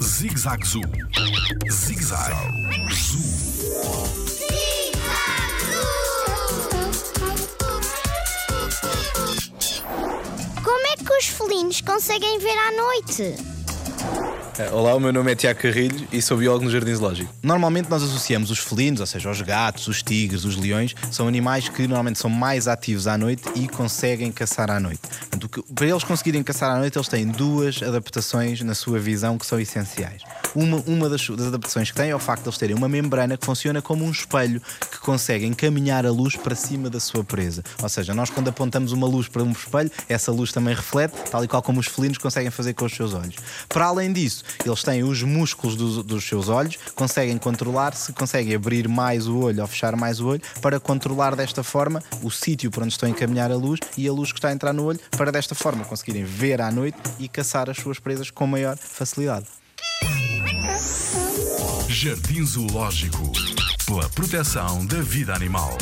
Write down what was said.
Zig-Zag Zoo. Zig-Zag Zoo. Como é que os felinos conseguem ver à noite? Eh, Olá, o meu nome é Tiago Carrilho e sou biólogo no Jardim Zoológico. Normalmente nós associamos os felinos, ou seja, os gatos, os tigres, os leões, são animais que normalmente são mais ativos à noite e conseguem caçar à noite. Portanto, para eles conseguirem caçar à noite, eles têm duas adaptações na sua visão que são essenciais. Uma, uma das, das adaptações que têm é o facto de eles terem uma membrana que funciona como um espelho que consegue encaminhar a luz para cima da sua presa. Ou seja, nós quando apontamos uma luz para um espelho, essa luz também reflete, tal e qual como os felinos conseguem fazer com os seus olhos. Para além disso, eles têm os músculos dos, seus olhos, conseguem controlar se conseguem abrir mais o olho ou fechar mais o olho para controlar desta forma o sítio por onde estão a encaminhar a luz e a luz que está a entrar no olho para desta forma conseguirem ver à noite e caçar as suas presas com maior facilidade. Jardim Zoológico. Pela proteção da vida animal.